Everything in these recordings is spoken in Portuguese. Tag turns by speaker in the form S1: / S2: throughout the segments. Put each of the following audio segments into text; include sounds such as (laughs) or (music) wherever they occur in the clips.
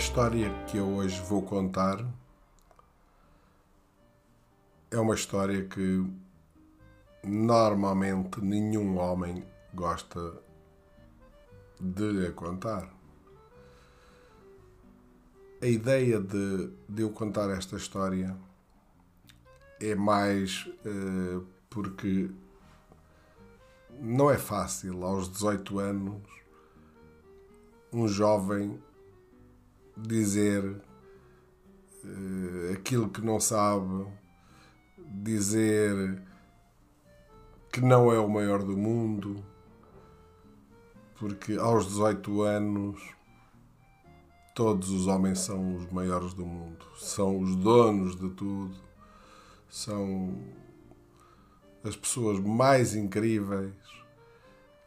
S1: história que eu hoje vou contar é uma história que normalmente nenhum homem gosta de contar. A ideia de, de eu contar esta história é mais uh, porque não é fácil aos 18 anos um jovem dizer uh, aquilo que não sabe, dizer que não é o maior do mundo, porque aos 18 anos todos os homens são os maiores do mundo, são os donos de tudo, são as pessoas mais incríveis,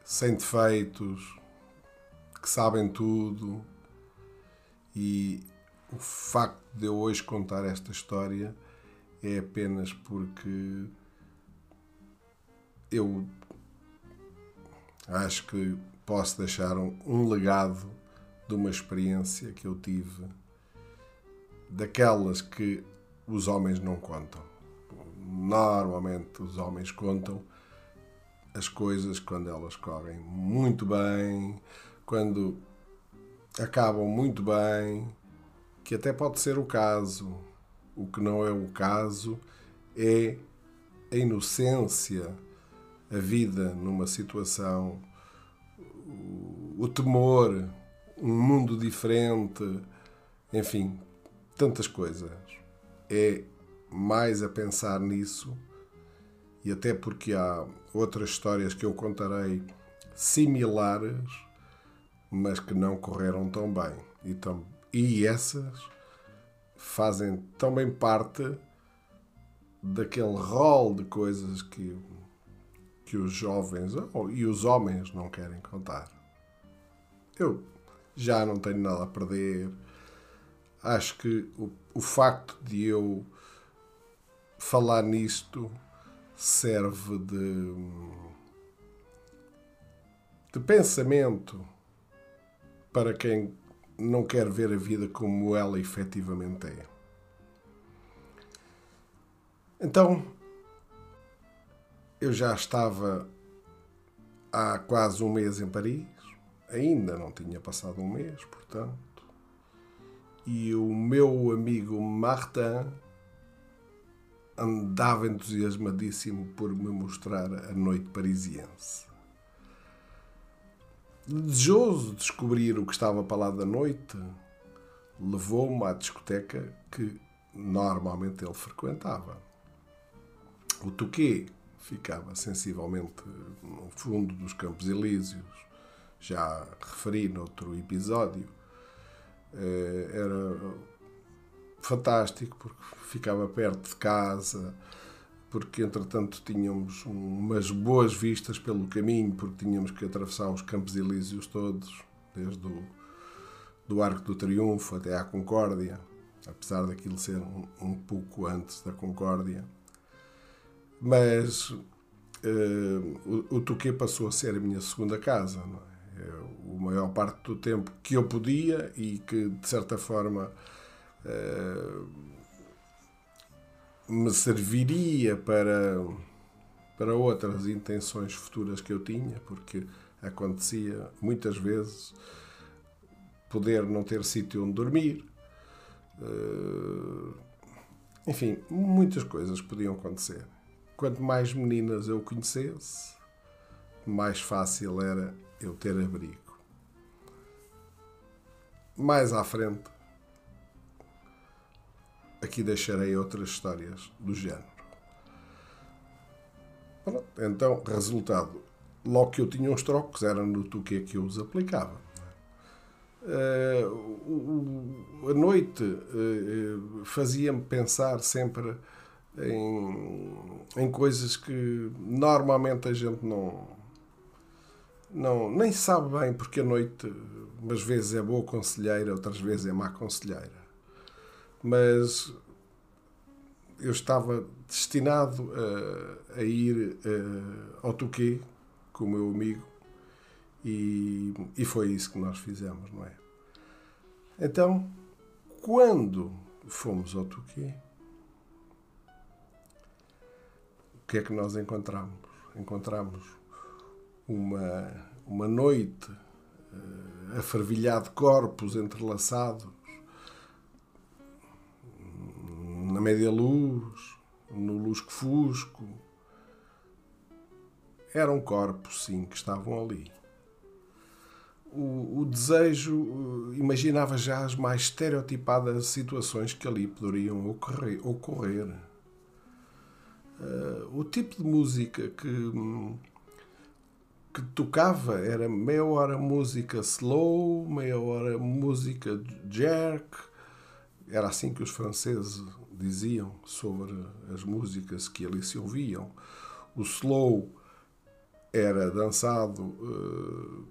S1: sem defeitos, que sabem tudo. E o facto de eu hoje contar esta história é apenas porque eu acho que posso deixar um, um legado de uma experiência que eu tive, daquelas que os homens não contam. Normalmente os homens contam as coisas quando elas correm muito bem, quando acabam muito bem, que até pode ser o caso. O que não é o caso é a inocência, a vida numa situação, o temor, um mundo diferente, enfim, tantas coisas. É mais a pensar nisso e até porque há outras histórias que eu contarei similares, mas que não correram tão bem. E, tam, e essas fazem também parte daquele rol de coisas que, que os jovens e os homens não querem contar. Eu já não tenho nada a perder. Acho que o, o facto de eu falar nisto serve de, de pensamento para quem não quer ver a vida como ela efetivamente é. Então, eu já estava há quase um mês em Paris, ainda não tinha passado um mês, portanto, e o meu amigo Martin andava entusiasmadíssimo por me mostrar a noite parisiense. Desejoso de descobrir o que estava para lá da noite, levou-me à discoteca que normalmente ele frequentava. O Touquet ficava sensivelmente no fundo dos Campos Elíseos, já referi noutro episódio. Eh, era fantástico porque ficava perto de casa, porque entretanto tínhamos umas boas vistas pelo caminho, porque tínhamos que atravessar os Campos Elíseos todos, desde o do Arco do Triunfo até à Concórdia, apesar daquilo ser um, um pouco antes da Concórdia. Mas uh, o, o Tuquê passou a ser a minha segunda casa, não é? Eu, a maior parte do tempo que eu podia e que, de certa forma, uh, me serviria para, para outras intenções futuras que eu tinha, porque acontecia muitas vezes poder não ter sítio onde dormir. Uh, enfim, muitas coisas podiam acontecer. Quanto mais meninas eu conhecesse, mais fácil era eu ter abrigo. Mais à frente, aqui deixarei outras histórias do género. Pronto, então, resultado, logo que eu tinha uns trocos, era no Tuque que eu os aplicava. Uh, a noite uh, fazia-me pensar sempre em, em coisas que normalmente a gente não, não nem sabe bem porque a noite umas vezes é boa conselheira, outras vezes é má conselheira mas eu estava destinado a, a ir ao Tuquê com o meu amigo e, e foi isso que nós fizemos, não é? Então, quando fomos ao Tuquê, o que é que nós encontramos? Encontramos uma, uma noite uh, a fervilhar de corpos entrelaçados, média luz, no lusco-fusco. Eram corpos, sim, que estavam ali. O, o, desejo imaginava já as mais estereotipadas situações que ali poderiam ocorrer. ocorrer. Uh, o tipo de música que, que tocava era meia hora música slow, meia hora música jerk. Era assim que os franceses diziam sobre as músicas que ali se ouviam. O slow era dançado uh,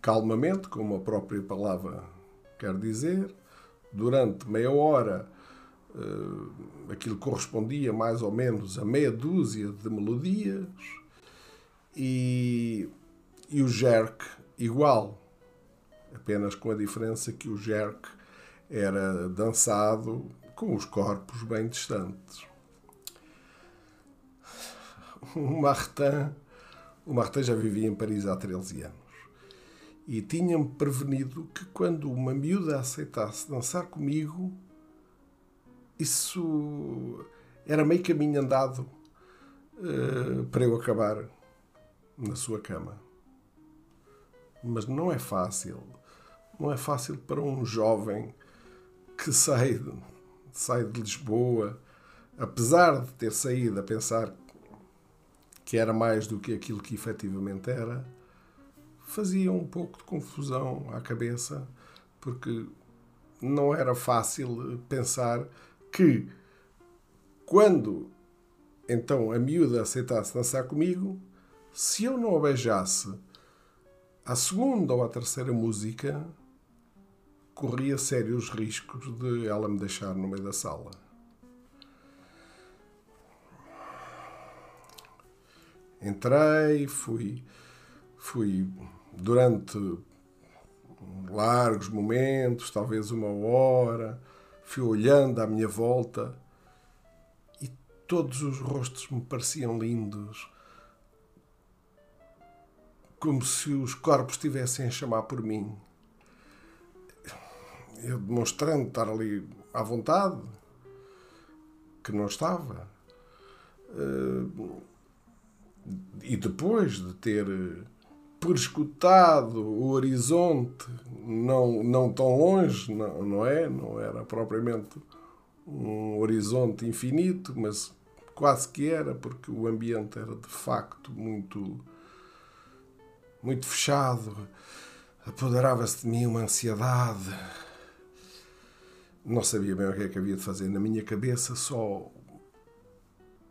S1: calmamente, como a própria palavra quer dizer. Durante meia hora, uh, aquilo correspondia mais ou menos a meia dúzia de melodias. E, e o jerk, igual, apenas com a diferença que o jerk era dançado com os corpos bem distantes. O Martin, o Martin já vivia em Paris há 13 anos e tinha-me prevenido que quando uma miúda aceitasse dançar comigo, isso era meio caminho andado uh, para eu acabar na sua cama. Mas não é fácil. Não é fácil para um jovem que sai sai de Lisboa, apesar de ter saído a pensar que era mais do que aquilo que efetivamente era, fazia um pouco de confusão à cabeça, porque não era fácil pensar que quando então a miúda aceitasse dançar comigo, se eu não a beijasse à segunda ou à terceira música, corria sérios riscos de ela me deixar no meio da sala. Entrei, fui, fui durante largos momentos, talvez uma hora, fui olhando à minha volta e todos os rostos me pareciam lindos, como se os corpos estivessem a chamar por mim eu demonstrando estar ali à vontade, que não estava. Eh, e depois de ter perscutado o horizonte, não, não tão longe, não, não é? Não era propriamente um horizonte infinito, mas quase que era, porque o ambiente era de facto muito, muito fechado. Apoderava-se de mim uma ansiedade não sabia bem o que é que havia de fazer. Na minha cabeça só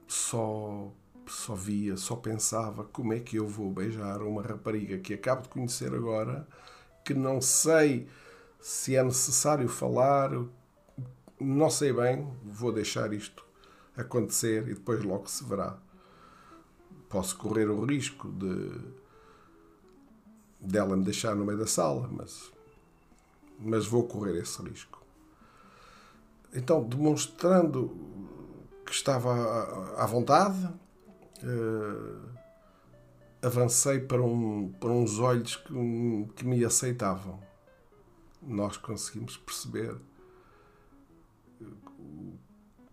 S1: só só via, só pensava como é que eu vou beijar uma rapariga que acabo de conhecer agora, que não sei se é necessário falar, não sei bem, vou deixar isto acontecer e depois logo se verá. Posso correr o risco de dela me deixar no meio da sala, mas mas vou correr esse risco. Então, demonstrando que estava à vontade, uh, avancei para, um, para uns olhos que, que me aceitavam. Nós conseguimos perceber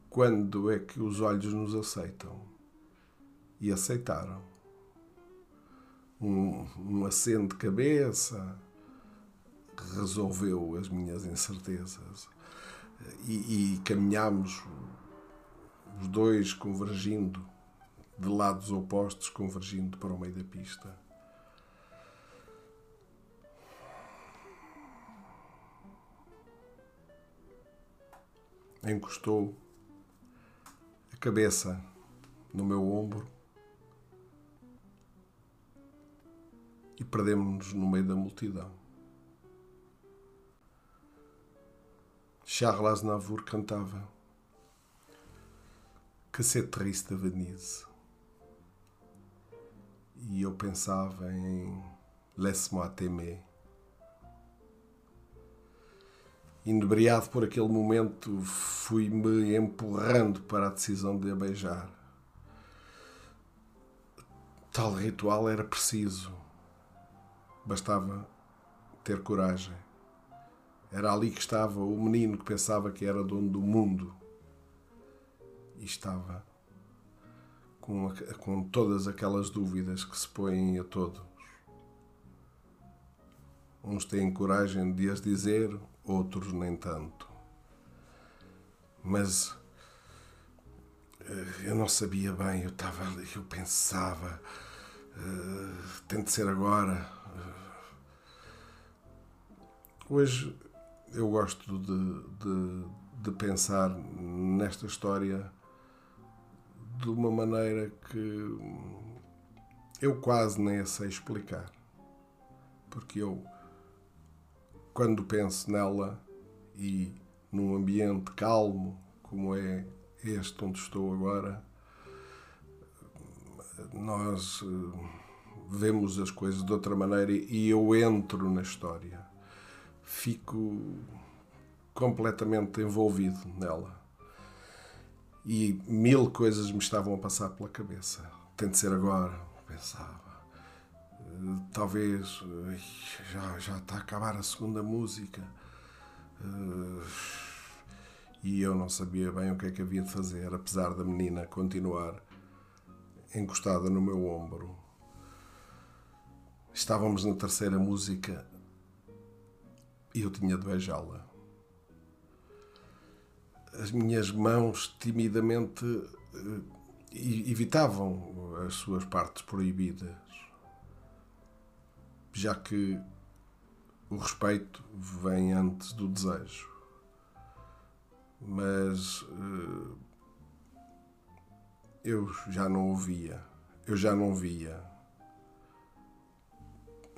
S1: quando é que os olhos nos aceitam. E aceitaram. Um, um aceno de cabeça resolveu as minhas incertezas e, e caminhámos os dois convergindo, de lados opostos, convergindo para o meio da pista. Encostou a cabeça no meu ombro e perdemos-nos no meio da multidão. Charles Aznavour cantava Que c'est triste Venise. E eu pensava em Laisse-moi t'aimer. inebriado por aquele momento, fui-me empurrando para a decisão de a beijar. Tal ritual era preciso. Bastava ter coragem. Era ali que estava o menino que pensava que era dono do mundo. E estava com, com todas aquelas dúvidas que se põem a todos. Uns têm coragem de as dizer, outros nem tanto. Mas eh, eu não sabia bem, eu estava ali, eu pensava, uh, tem de ser agora. Hoje eu gosto de, de, de pensar nesta história de uma maneira que eu quase nem a sei explicar. Porque eu, quando penso nela e num ambiente calmo, como é este onde estou agora, nós eh, vemos as coisas de outra maneira e eu entro na história. Fico completamente envolvido nela e mil coisas me estavam a passar pela cabeça. Tem de ser agora, pensava. Eh, talvez já, já está a acabar a segunda música. Eh, e eu não sabia bem o que é que havia de fazer, apesar da menina continuar encostada no meu ombro. Estávamos na terceira música e eu tinha de beijá-la. As minhas mãos timidamente eh, evitavam as suas partes proibidas, já que o respeito vem antes do desejo. Mas eh, eu já não ouvia, eu já não via.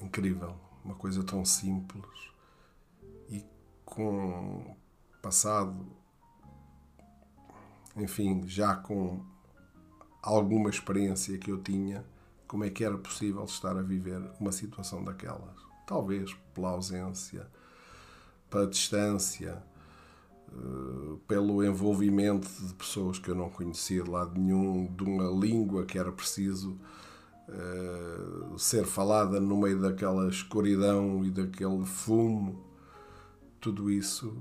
S1: Incrível, uma coisa tão simples com passado enfim, já com alguma experiência que eu tinha, como é que era possível estar a viver uma situação daquelas. Talvez pela ausência, pela distância, eh, pelo envolvimento de pessoas que eu não conhecia de lado nenhum, de uma língua que era preciso uh, ser falada no meio daquela escuridão e daquele fumo. Tudo isso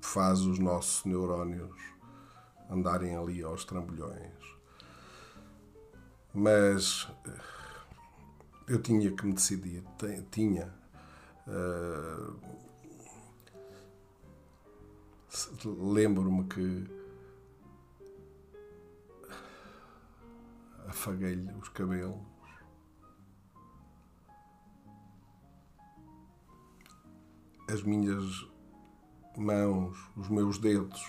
S1: faz os nossos neurónios andarem ali aos trambolhões. Mas eh, eu tinha que me decidir, tinha. Uh, Lembro-me que afaguei-lhe os cabelos. As minhas mãos, os meus dedos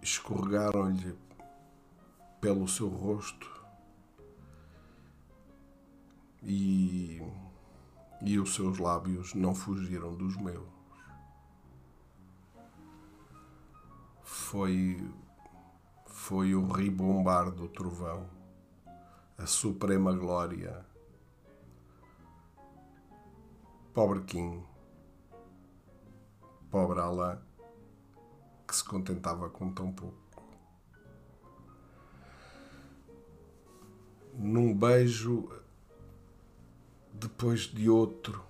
S1: escorregaram-lhe pelo seu rosto e, e os seus lábios não fugiram dos meus. Foi, foi o ribombar do trovão, a suprema glória. Pobre Kim Pobre Alain, que se contentava com tão pouco. Num beijo, depois de outro,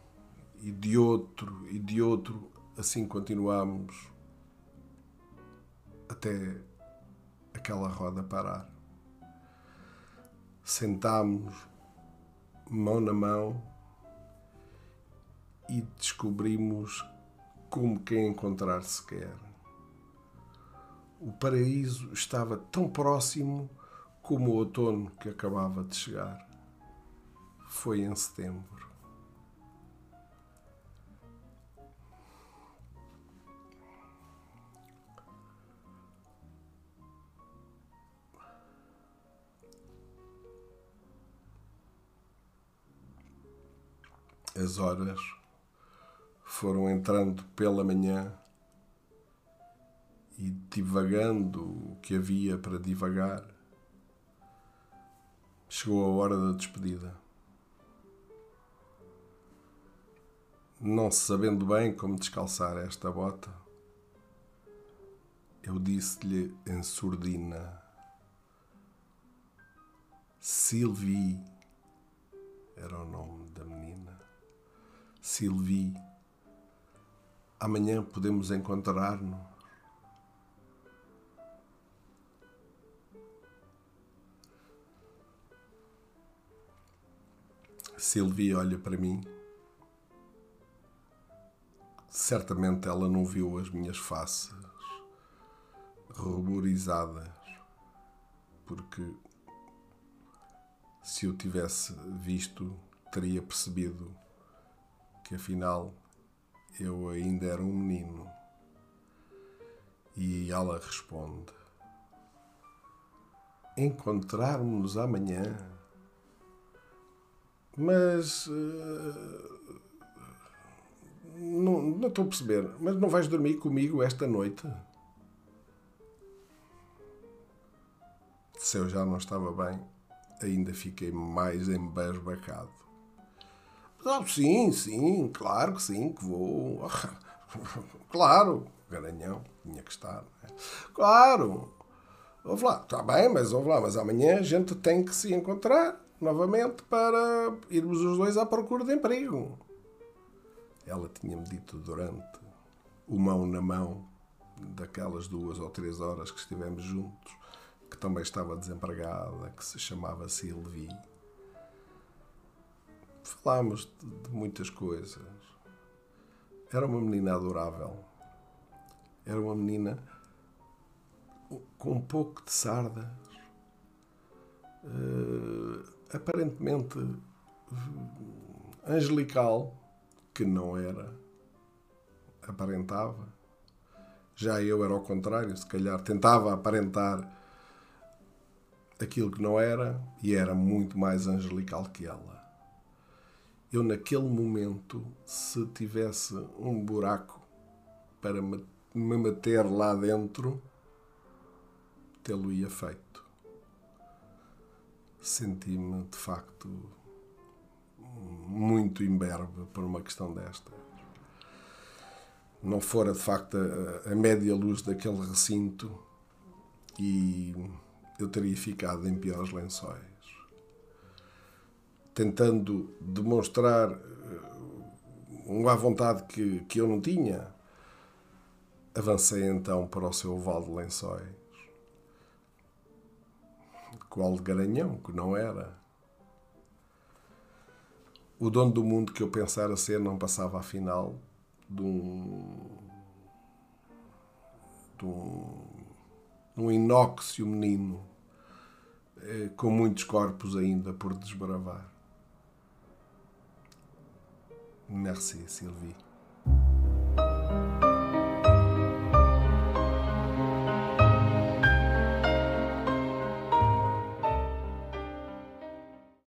S1: e de outro, e de outro, assim continuamos até aquela roda parar. Sentámos mão na mão e descobrimos como quem encontrar se quer. O paraíso estava tão próximo como o outono que acabava de chegar. Foi em setembro. As horas foram entrando pela manhã e divagando o que havia para divagar, chegou a hora da despedida. não sabendo bem como descalçar esta bota, eu disse-lhe em surdina: Sylvie era o nome da menina. Sylvie, amanhã podemos encontrar-nos. Sylvie olha para mim. Certamente ela não viu as minhas faces ruborizadas, porque se eu tivesse visto, teria percebido que afinal eu ainda era um menino. E ela responde: Encontrarmos-nos amanhã. Mas. Uh, não, não estou a perceber. Mas não vais dormir comigo esta noite? Se eu já não estava bem, ainda fiquei mais embasbacado. Ah, sim, sim, claro que sim, que vou. (laughs) claro, garanhão, tinha que estar. É? Claro. Ouve lá, está bem, mas ouve lá, mas amanhã a gente tem que se encontrar novamente para irmos os dois à procura de emprego. Ela tinha-me dito durante o mão na mão daquelas duas ou três horas que estivemos juntos que também estava desempregada, que se chamava Sylvie. Falámos de, de muitas coisas. Era uma menina adorável. Era uma menina com um pouco de sardas. Uh, aparentemente angelical, que não era, aparentava. Já eu era ao contrário, se calhar tentava aparentar aquilo que não era e era muito mais angelical que ela. Eu, naquele momento, se tivesse um buraco para me meter lá dentro, tê-lo-ia feito. Senti-me, de facto, muito imberbe por uma questão desta. Não fora, de facto, a, a média luz daquele recinto e eu teria ficado em piores lençóis. Tentando demonstrar eh, uma vontade que, que eu não tinha, avancei então para o seu oval de lençóis. Qual de garanhão, que não era. O dono do mundo que eu pensara ser não passava afinal de um. de um um inóxio menino, eh, com muitos corpos ainda por desbravar. Merci, Sylvie.